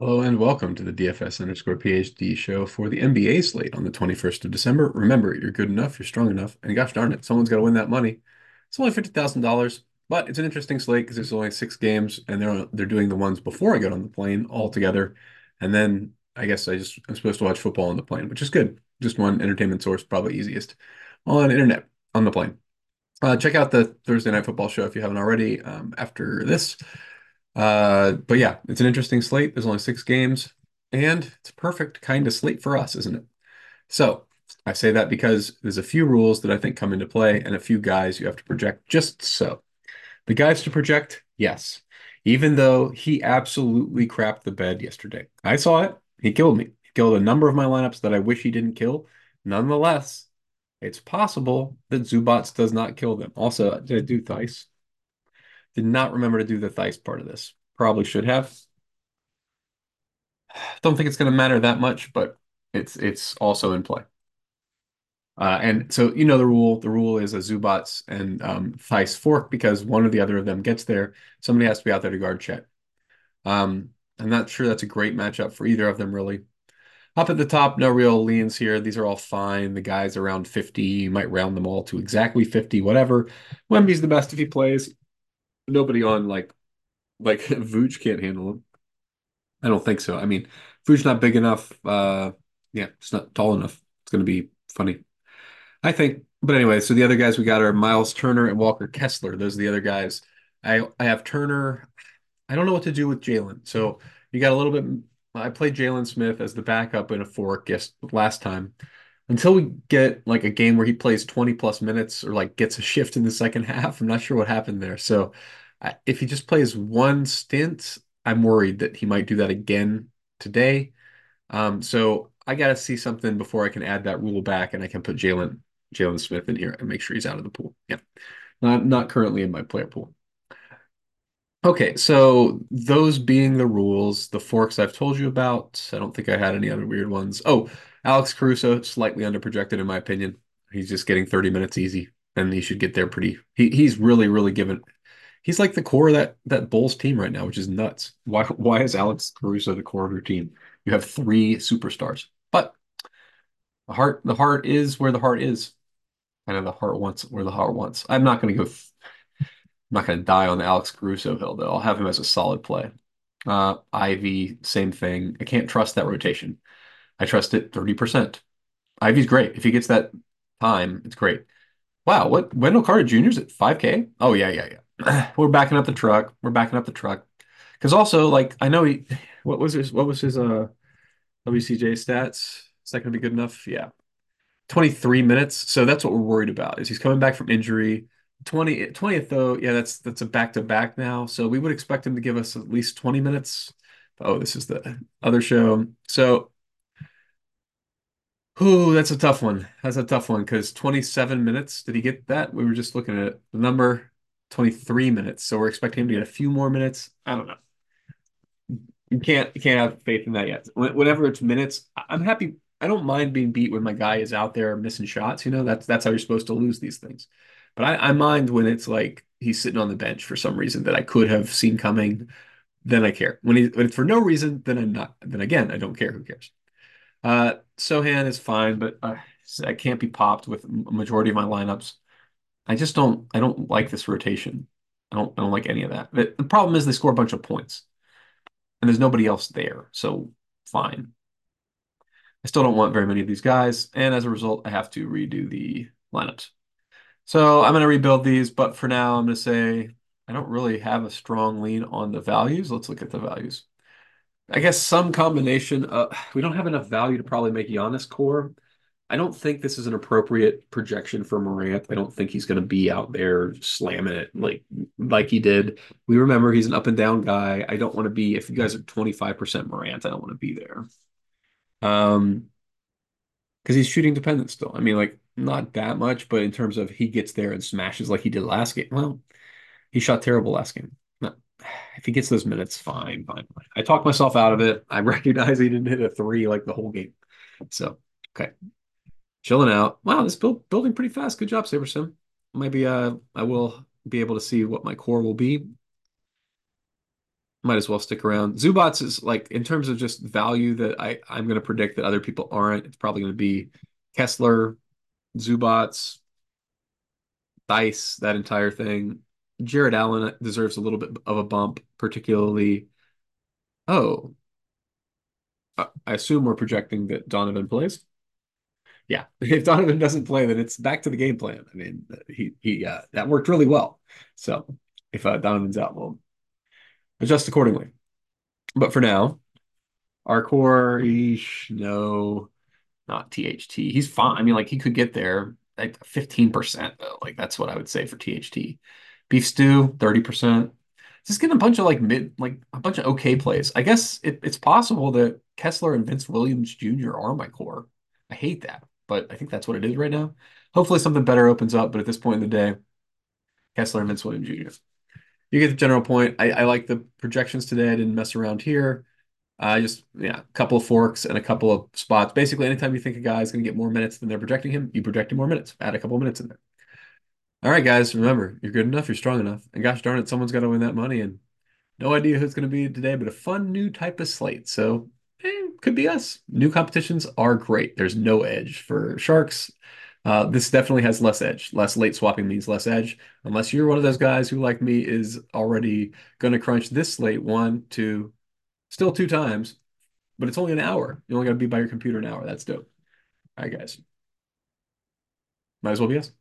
Hello and welcome to the DFS underscore PhD show for the NBA slate on the 21st of December. Remember, you're good enough, you're strong enough, and gosh darn it, someone's got to win that money. It's only $50,000, but it's an interesting slate because there's only six games and they're they're doing the ones before I get on the plane all together. And then I guess I just I'm supposed to watch football on the plane, which is good. Just one entertainment source, probably easiest on internet on the plane. Uh, check out the Thursday Night Football show if you haven't already um, after this. Uh, but yeah, it's an interesting slate. There's only six games, and it's a perfect kind of slate for us, isn't it? So I say that because there's a few rules that I think come into play and a few guys you have to project just so. The guys to project, yes. Even though he absolutely crapped the bed yesterday. I saw it. He killed me. He killed a number of my lineups that I wish he didn't kill. Nonetheless, it's possible that Zubac does not kill them. Also, did I do Theis? Did not remember to do the Theis part of this. Probably should have. Don't think it's going to matter that much, but it's it's also in play. Uh, and so you know the rule. The rule is a Zubac and um, Theis fork because one or the other of them gets there. Somebody has to be out there to guard Chet. Um, I'm not sure that's a great matchup for either of them really. Up at the top, no real leans here. These are all fine. The guys around 50, you might round them all to exactly 50, whatever. Wemby's the best if he plays. Nobody on like like Vooch can't handle him. I don't think so. I mean, Vooch not big enough. Uh, yeah, it's not tall enough. It's going to be funny. I think. But anyway, so the other guys we got are Miles Turner and Walker Kessler. Those are the other guys. I I have Turner. I don't know what to do with Jalen. So you got a little bit. I played Jalen Smith as the backup in a fork last time. Until we get like a game where he plays 20 plus minutes or like gets a shift in the second half, I'm not sure what happened there. So if he just plays one stint, I'm worried that he might do that again today. Um, so I got to see something before I can add that rule back and I can put Jalen Jalen Smith in here and make sure he's out of the pool. Yeah, not not currently in my player pool. Okay, so those being the rules, the forks I've told you about. I don't think I had any other weird ones. Oh, Alex Caruso, slightly underprojected in my opinion. He's just getting 30 minutes easy, and he should get there pretty. He, he's really, really given he's like the core of that that Bulls team right now, which is nuts. Why why is Alex Caruso the core of your team? You have three superstars, but the heart the heart is where the heart is, kind of the heart wants where the heart wants. I'm not going to go. I'm not going to die on the Alex Caruso hill though. I'll have him as a solid play. Uh, Ivey, same thing. I can't trust that rotation. I trust it 30%. Ivey's great. If he gets that time, it's great. Wow, what Wendell Carter Jr.'s at 5K? Oh yeah, yeah, yeah. we're backing up the truck. We're backing up the truck. Because also, like, I know he, what was his, what was his, uh, WCJ stats? Is that going to be good enough? Yeah. 23 minutes. So that's what we're worried about is he's coming back from injury. 20, 20th though, yeah, that's that's a back to back now. So we would expect him to give us at least 20 minutes. Oh, this is the other show. So Ooh, that's a tough one. That's a tough one because 27 minutes. Did he get that? We were just looking at the number. 23 minutes. So we're expecting him to get a few more minutes. I don't know. You can't you can't have faith in that yet. Whenever it's minutes, I'm happy. I don't mind being beat when my guy is out there missing shots. You know, that's that's how you're supposed to lose these things. But I, I mind when it's like he's sitting on the bench for some reason that I could have seen coming. Then I care. When, he, when it's for no reason, then I'm not. Then again, I don't care. Who cares? Uh, Sochan is fine, but uh, I can't be popped with majority of my lineups. I just don't I don't like this rotation. I don't I don't like any of that. The, the problem is they score a bunch of points. And there's nobody else there. So fine. I still don't want very many of these guys, and as a result, I have to redo the lineups. So I'm going to rebuild these, but for now, I'm going to say I don't really have a strong lean on the values. Let's look at the values. I guess some combination. Uh, we don't have enough value to probably make Giannis core. I don't think this is an appropriate projection for Morant. I don't think he's going to be out there slamming it like like he did. We remember he's an up and down guy. I don't want to be if you guys are 25% Morant, I don't want to be there. Um because he's shooting dependent still. I mean, like not that much, but in terms of he gets there and smashes like he did last game. Well, he shot terrible last game. If he gets those minutes, fine, fine, fine. I talked myself out of it. I recognize he didn't hit a three like the whole game. So, okay chilling out. Wow, this build building pretty fast. Good job, SaberSim. Maybe uh, I will be able to see what my core will be. Might as well stick around. Zubac is like in terms of just value that I I'm going to predict that other people aren't. It's probably going to be Kessler, Zubac, Theis, that entire thing. Jarrett Allen deserves a little bit of a bump, particularly. Oh, I assume we're projecting that Donovan plays. Yeah, if Donovan doesn't play, then it's back to the game plan. I mean, he he uh, that worked really well. So if uh, Donovan's out, we'll adjust accordingly. But for now, our core, eesh, no, not THT. He's fine. I mean, like he could get there like 15% though. Like that's what I would say for THT. Beef stew, 30%. Just getting a bunch of like mid, like a bunch of okay plays. I guess it, it's possible that Kessler and Vince Williams Jr. are my core. I hate that, but I think that's what it is right now. Hopefully something better opens up, but at this point in the day, Kessler and Vince Williams Jr. You get the general point. I, I like the projections today. I didn't mess around here. Uh, just, yeah, a couple of forks and a couple of spots. Basically, anytime you think a guy is going to get more minutes than they're projecting him, you project him more minutes. Add a couple of minutes in there. All right, guys, remember, you're good enough, you're strong enough. And gosh darn it, someone's got to win that money. And no idea who it's going to be today, but a fun new type of slate. So, eh, could be us. New competitions are great. There's no edge for sharks. Uh, this definitely has less edge. Less late swapping means less edge. Unless you're one of those guys who, like me, is already going to crunch this slate one, two, still two times, but it's only an hour. You only got to be by your computer an hour. That's dope. All right, guys. Might as well be us.